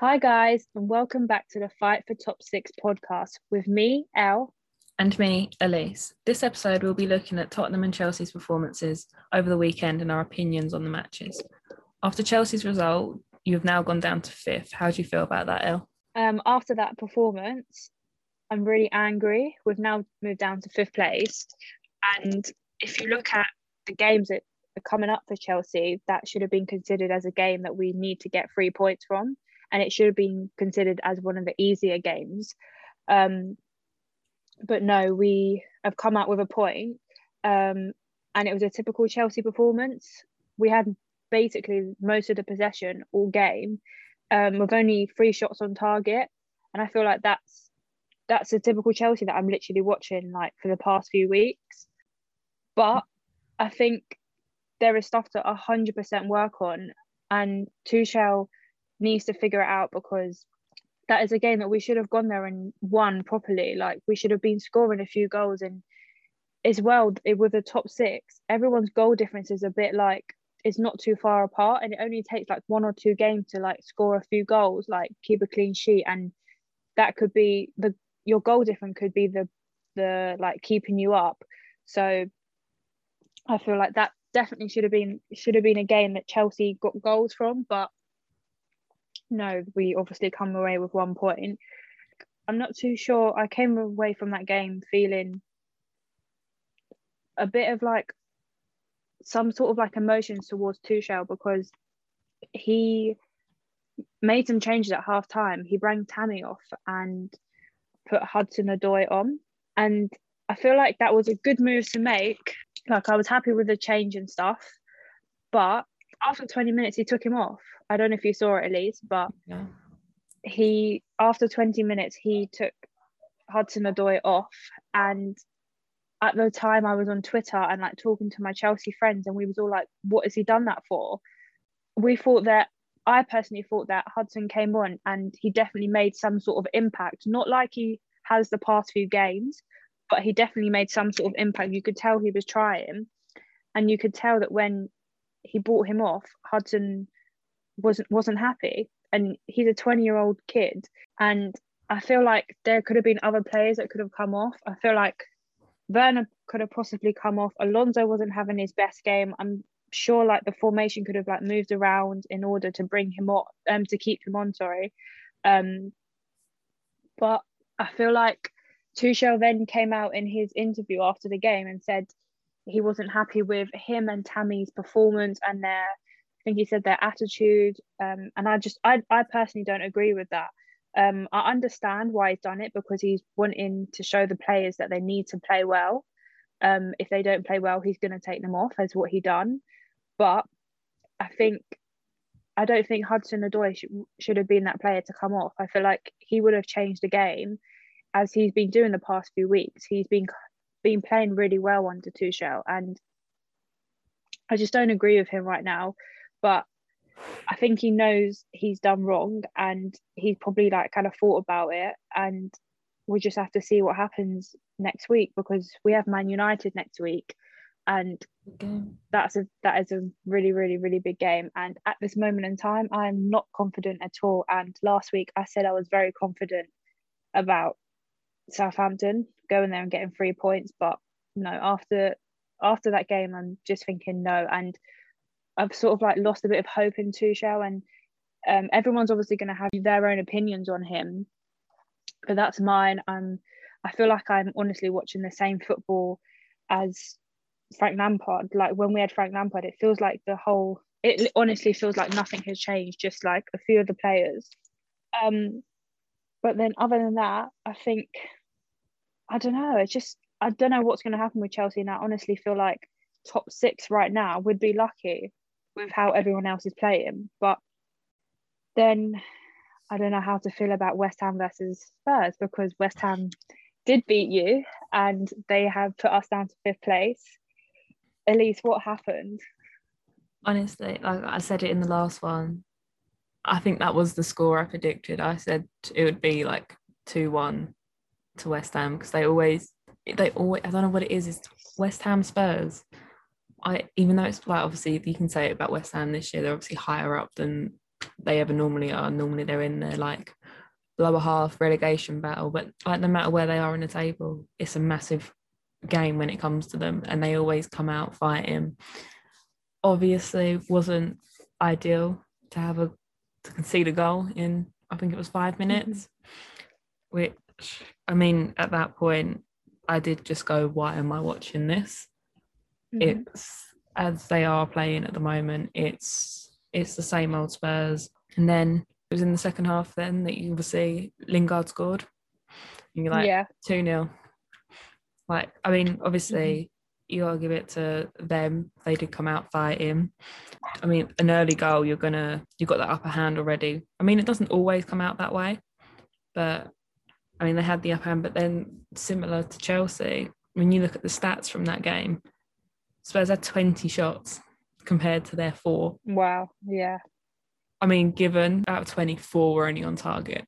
Hi, guys, and welcome back to the Fight for Top Six podcast with me, Elle. And me, Elise. This episode, we'll be looking at Tottenham and Chelsea's performances over the weekend and our opinions on the matches. After Chelsea's result, you have now gone down to fifth. How do you feel about that, Elle? Um, after that performance, I'm really angry. We've now moved down to fifth place. And if you look at the games that are coming up for Chelsea, that should have been considered as a game that we need to get three points from. And it should have been considered as one of the easier games. Um, but no, we have come out with a point, um, and it was a typical Chelsea performance. We had basically most of the possession all game, um, with only three shots on target, and I feel like that's that's a typical Chelsea that I'm literally watching like for the past few weeks. But I think there is stuff to hundred percent work on, and Tuchel needs to figure it out because that is a game that we should have gone there and won properly. Like we should have been scoring a few goals and as well with the top six, everyone's goal difference is a bit like it's not too far apart and it only takes like one or two games to like score a few goals, like keep a clean sheet and that could be the your goal difference could be the the like keeping you up. So I feel like that definitely should have been should have been a game that Chelsea got goals from, but no, we obviously come away with one point. I'm not too sure. I came away from that game feeling a bit of like some sort of like emotions towards Tuchel because he made some changes at half time. He brought Tammy off and put Hudson Odoi on. And I feel like that was a good move to make. Like I was happy with the change and stuff. But after 20 minutes, he took him off. I don't know if you saw it, Elise, but yeah. he after 20 minutes he took Hudson Odoi off, and at the time I was on Twitter and like talking to my Chelsea friends, and we was all like, "What has he done that for?" We thought that I personally thought that Hudson came on and he definitely made some sort of impact, not like he has the past few games, but he definitely made some sort of impact. You could tell he was trying, and you could tell that when he bought him off, Hudson wasn't wasn't happy and he's a 20 year old kid and I feel like there could have been other players that could have come off. I feel like Werner could have possibly come off. Alonso wasn't having his best game. I'm sure like the formation could have like moved around in order to bring him on um to keep him on, sorry. Um but I feel like Tuchel then came out in his interview after the game and said he wasn't happy with him and Tammy's performance and their I think he said their attitude. Um, and I just, I, I personally don't agree with that. Um, I understand why he's done it because he's wanting to show the players that they need to play well. Um, if they don't play well, he's going to take them off, as what he done. But I think I don't think Hudson Odoi should, should have been that player to come off. I feel like he would have changed the game as he's been doing the past few weeks. He's been been playing really well under Tuchel, and I just don't agree with him right now but I think he knows he's done wrong and he's probably like kind of thought about it and we'll just have to see what happens next week because we have Man United next week and that's a that is a really really really big game and at this moment in time I'm not confident at all and last week I said I was very confident about Southampton going there and getting three points but no after after that game I'm just thinking no and I've sort of like lost a bit of hope in Tuchel, and um, everyone's obviously going to have their own opinions on him, but that's mine. I'm, I feel like I'm honestly watching the same football as Frank Lampard. Like when we had Frank Lampard, it feels like the whole. It honestly feels like nothing has changed, just like a few of the players. Um, but then other than that, I think I don't know. It's just I don't know what's going to happen with Chelsea, and I honestly feel like top six right now would be lucky with how everyone else is playing. But then I don't know how to feel about West Ham versus Spurs because West Ham did beat you and they have put us down to fifth place. Elise, what happened? Honestly, like I said it in the last one, I think that was the score I predicted. I said it would be like 2 1 to West Ham because they always, they always, I don't know what it is, it's West Ham Spurs. I even though it's like obviously you can say it about West Ham this year, they're obviously higher up than they ever normally are. Normally they're in their like lower half relegation battle, but like no matter where they are in the table, it's a massive game when it comes to them, and they always come out fighting. Obviously, wasn't ideal to have a to concede a goal in I think it was five minutes, mm-hmm. which I mean at that point I did just go, why am I watching this? Mm-hmm. It's as they are playing at the moment, it's it's the same old Spurs. And then it was in the second half then that you will see Lingard scored. And you're like yeah. 2 0. Like, I mean, obviously mm-hmm. you gotta give it to them. They did come out fighting. I mean, an early goal, you're gonna you got the upper hand already. I mean, it doesn't always come out that way, but I mean they had the upper hand, but then similar to Chelsea, when you look at the stats from that game, Spurs had 20 shots compared to their four. Wow. Yeah. I mean, given out of 24 were only on target.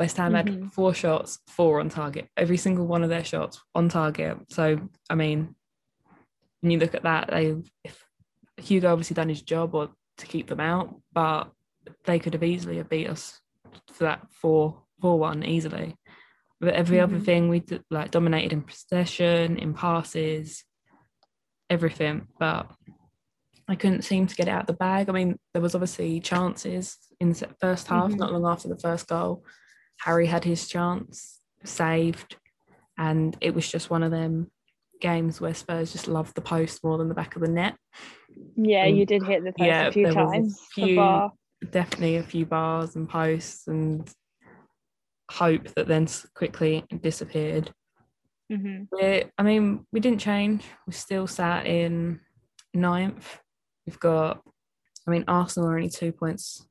West Ham mm-hmm. had four shots, four on target. Every single one of their shots on target. So, I mean, when you look at that, they if Hugo obviously done his job or to keep them out, but they could have easily have beat us for that four four one easily. But every mm-hmm. other thing we like dominated in possession, in passes, everything, but I couldn't seem to get it out the bag. I mean, there was obviously chances in the first half, mm-hmm. not long after the first goal. Harry had his chance saved, and it was just one of them games where Spurs just loved the post more than the back of the net. Yeah, you did hit the post yeah, a few times. A few, definitely a few bars and posts and hope that then quickly disappeared. Mm-hmm. I mean, we didn't change. We still sat in ninth. We've got, I mean, Arsenal are only two points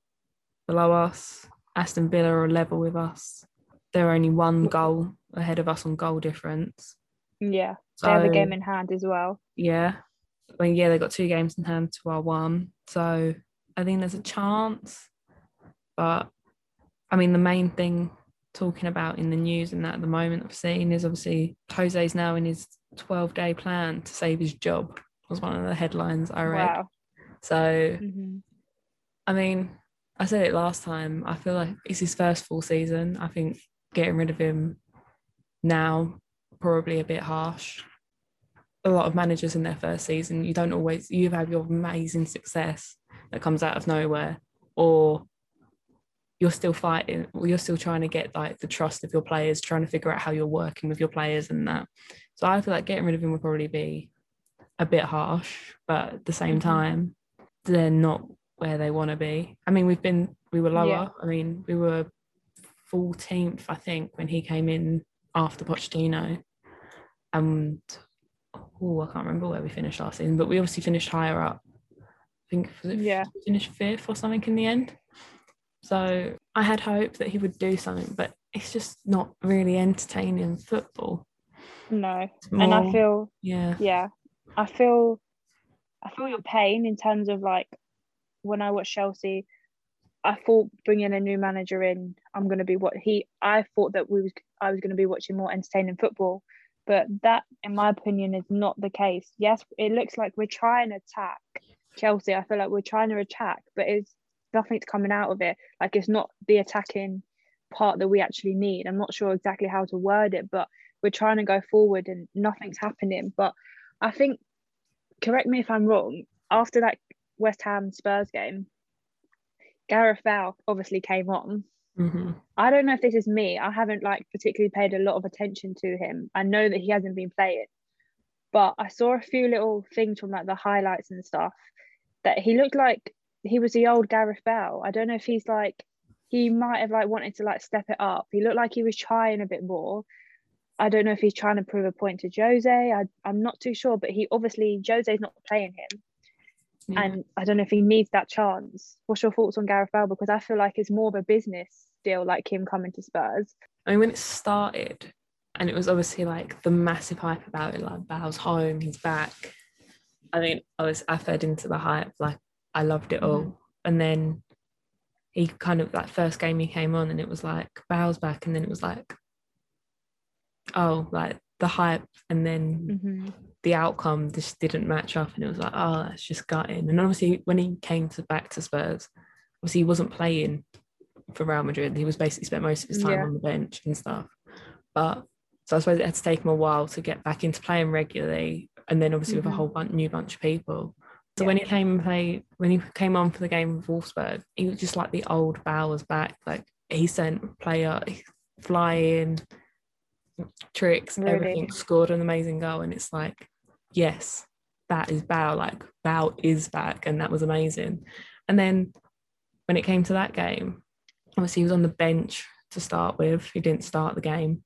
below us. Aston Villa are level with us. They're only one goal ahead of us on goal difference. Yeah, so, they have a game in hand as well. Yeah, I mean, yeah, they got two games in hand to our one. So I think there's a chance. But I mean, the main thing talking about in the news and that at the moment I've seen is obviously Jose's now in his 12 day plan to save his job was one of the headlines I read. Wow. So mm-hmm. I mean, I said it last time. I feel like it's his first full season. I think getting rid of him now probably a bit harsh. A lot of managers in their first season, you don't always you have your amazing success that comes out of nowhere, or you're still fighting you're still trying to get like the trust of your players trying to figure out how you're working with your players and that. So i feel like getting rid of him would probably be a bit harsh but at the same mm-hmm. time they're not where they want to be. I mean we've been we were lower. Yeah. i mean we were 14th i think when he came in after Pochettino. And oh i can't remember where we finished last season but we obviously finished higher up. I think yeah. finished fifth or something in the end so I had hope that he would do something, but it's just not really entertaining football. No. More, and I feel yeah. Yeah. I feel I feel your pain in terms of like when I watch Chelsea, I thought bringing a new manager in, I'm going to be what he. I thought that we was I was going to be watching more entertaining football, but that, in my opinion, is not the case. Yes, it looks like we're trying to attack Chelsea. I feel like we're trying to attack, but it's nothing's coming out of it. Like it's not the attacking part that we actually need. I'm not sure exactly how to word it, but we're trying to go forward and nothing's happening. But I think, correct me if I'm wrong, after that West Ham Spurs game, Gareth Bale obviously came on. Mm-hmm. I don't know if this is me. I haven't like particularly paid a lot of attention to him. I know that he hasn't been playing, but I saw a few little things from like the highlights and stuff that he looked like he was the old Gareth Bale. I don't know if he's like he might have like wanted to like step it up. He looked like he was trying a bit more. I don't know if he's trying to prove a point to Jose. I, I'm not too sure, but he obviously Jose's not playing him. Yeah. And I don't know if he needs that chance. What's your thoughts on Gareth Bale? Because I feel like it's more of a business deal, like him coming to Spurs. I mean, when it started, and it was obviously like the massive hype about it, like Bale's home, he's back. I mean, I was I fed into the hype like I loved it all. Mm-hmm. And then he kind of that first game he came on and it was like Bale's back and then it was like oh like the hype and then mm-hmm. the outcome just didn't match up and it was like oh that's just gutting and obviously when he came to back to Spurs obviously he wasn't playing for Real Madrid. He was basically spent most of his time Yeah. on the bench and stuff. But so I suppose it had to take him a while to get back into playing regularly, and then obviously with Mhm. a whole bunch, new bunch of people. So Yeah. when he came and played, when he came on for the game with Wolfsburg, he was just like the old Bowers back. Like he sent player flying tricks, Really? everything, scored an amazing goal, and it's like, yes, that is Bale. Like Bale is back, and that was amazing. And then when it came to that game, obviously he was on the bench to start with. He didn't start the game,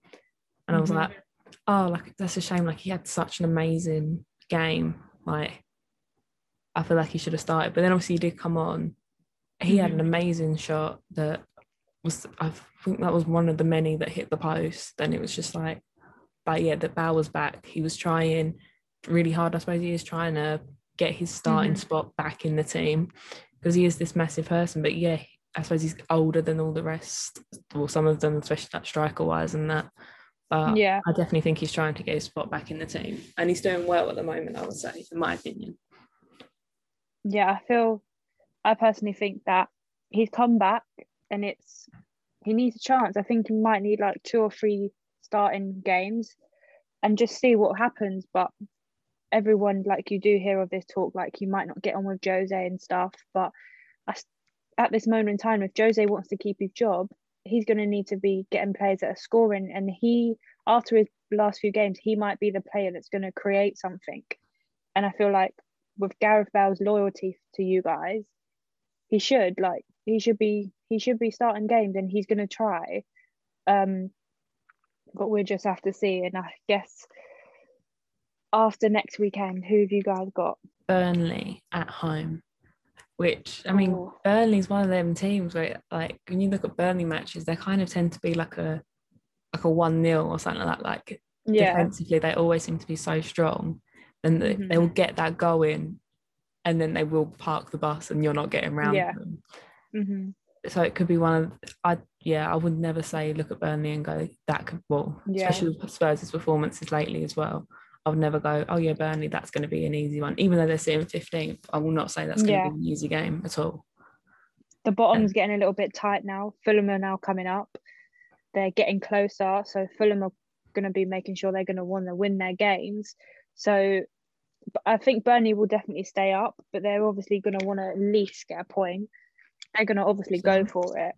and I was Mhm. like, oh, like that's a shame. Like he had such an amazing game. Like I feel like he should have started, but then obviously he did come on. He had an Mhm. amazing shot that was I think that was one of the many that hit the post. Then it was just like, but yeah, that Bale was back. He was trying really hard. I suppose he is trying to get his starting Mhm. spot back in the team because he is this massive person. But yeah, I suppose he's older than all the rest, well, some of them, especially that striker wise and that. But Yeah. I definitely think he's trying to get his spot back in the team, and he's doing well at the moment. I would say, in my opinion. Yeah, I feel, I personally think that he's come back and it's, he needs a chance. I think he might need like two or three starting games and just see what happens. But everyone, like you do hear of this talk, like you might not get on with Jose and stuff. But at this moment in time, if Jose wants to keep his job, he's going to need to be getting players that are scoring. And he, after his last few games, he might be the player that's going to create something. And I feel like with Gareth Bale's loyalty to you guys, he should like he should be he should be starting games and he's gonna try. Um but we'll just have to see. And I guess after next weekend, who have you guys got? Burnley at home, which I mean, Ooh. Burnley's one of them teams where, like, when you look at Burnley matches, they kind of tend to be like a like a one 0 or something like that. Like Yeah. defensively, they always seem to be so strong, and they, Mhm. they will get that going, and then they will park the bus, and you're not getting around Yeah. them. hmm So it could be one of I yeah I would never say look at Burnley and go that could well Yeah. especially with Spurs' performances lately as well. I would never go oh yeah Burnley that's going to be an easy one even though they're sitting 15th. I will not say that's going to Yeah. be an easy game at all. The bottom's getting a little bit tight now. Fulham are now coming up. They're getting closer. So Fulham are going to be making sure they're going to want to win their games. So I think Burnley will definitely stay up, but they're obviously going to want to at least get a point. They're going to obviously go for it.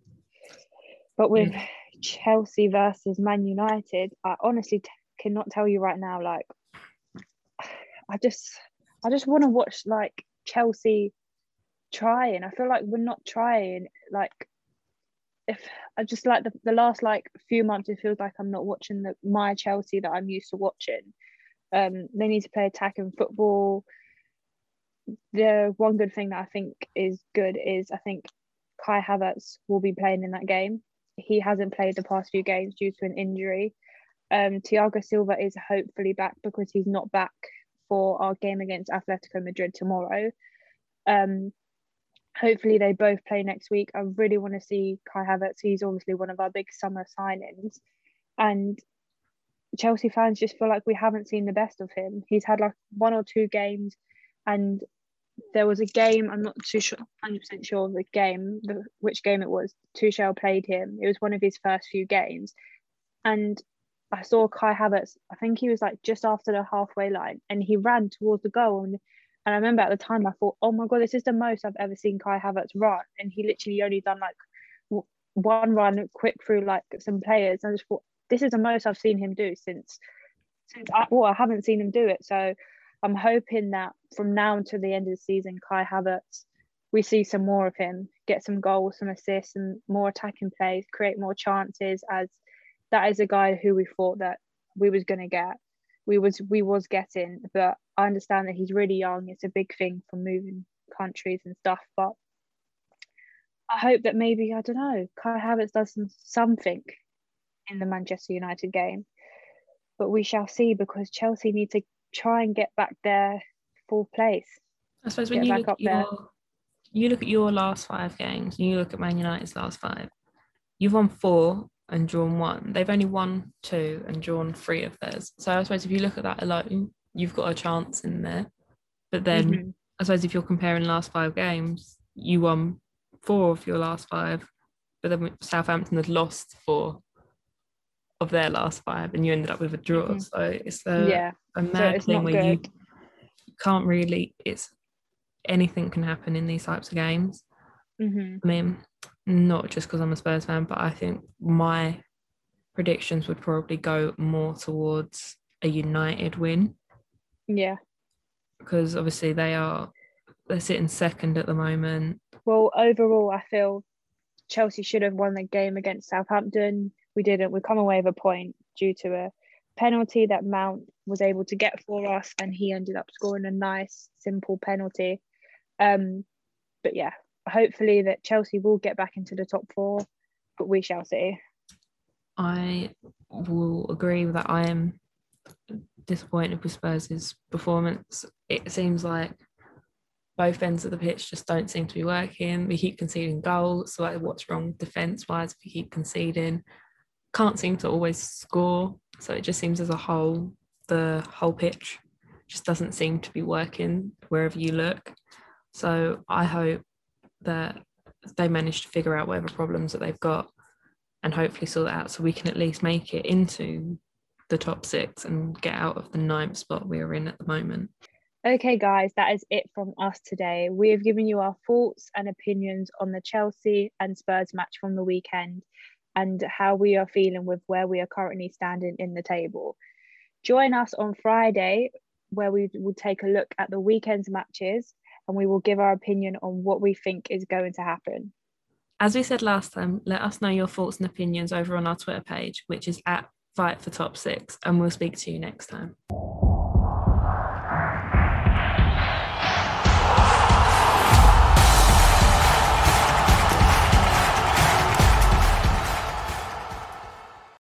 But with mm. Chelsea versus Man United, I honestly t- cannot tell you right now. Like, I just, I just want to watch like Chelsea trying. I feel like we're not trying. Like, if I just like the, the last like few months, it feels like I'm not watching the my Chelsea that I'm used to watching. Um, they need to play attack attacking football. The one good thing that I think is good is I think Kai Havertz will be playing in that game. He hasn't played the past few games due to an injury. Um, Thiago Silva is hopefully back because he's not back for our game against Atletico Madrid tomorrow. Um, hopefully they both play next week. I really want to see Kai Havertz. He's obviously one of our big summer signings, and Chelsea fans just feel like we haven't seen the best of him. He's had like one or two games, and there was a game. I'm not too sure, hundred percent sure of the game, the, which game it was. Tuchel played him. It was one of his first few games, and I saw Kai Havertz. I think he was like just after the halfway line, and he ran towards the goal. And, and I remember at the time, I thought, "Oh my god, this is the most I've ever seen Kai Havertz run." And he literally only done like one run quick through like some players. And I just thought, "This is the most I've seen him do since since I, well, I haven't seen him do it." So I'm hoping that from now until the end of the season, Kai Havertz, we see some more of him, get some goals, some assists, and more attacking plays, create more chances. As that is a guy who we thought that we was gonna get, we was we was getting. But I understand that he's really young. It's a big thing for moving countries and stuff. But I hope that maybe I don't know, Kai Havertz does some, something in the Manchester United game. But we shall see because Chelsea need to try and get back their full place. I suppose when you look, at there. your, you look at your last five games, and you look at Man United's last five, you've won four and drawn one. They've only won two and drawn three of theirs. So I suppose if you look at that alone, you've got a chance in there. But then Mhm. I suppose if you're comparing last five games, you won four of your last five, but then Southampton had lost four of their last five, and you ended up with a draw. Mhm. So it's a, yeah, a mad it's thing where you good. can't really. It's anything can happen in these types of games. hmm I mean, not just because I'm a Spurs fan, but I think my predictions would probably go more towards a United win yeah. because obviously they are they're sitting second at the moment. Well, overall, I feel Chelsea should have won the game against Southampton. We didn't. We come away with a point due to a penalty that Mount was able to get for us, and he ended up scoring a nice, simple penalty. Um, but yeah, hopefully that Chelsea will get back into the top four, but we shall see. I will agree that I am disappointed with Spurs' performance. It seems like both ends of the pitch just don't seem to be working. We keep conceding goals. So like what's wrong defence wise? We keep conceding. Can't seem to always score. So it just seems as a whole, the whole pitch just doesn't seem to be working wherever you look. So I hope that they manage to figure out whatever problems that they've got and hopefully sort that out so we can at least make it into the top six and get out of the ninth spot we're in at the moment. Okay, guys, that is it from us today. We have given you our thoughts and opinions on the Chelsea and Spurs match from the weekend and how we are feeling with where we are currently standing in the table. Join us on Friday, where we will take a look at the weekend's matches and we will give our opinion on what we think is going to happen. As we said last time, let us know your thoughts and opinions over on our Twitter page, which is at Fight for Top Six, and we'll speak to you next time.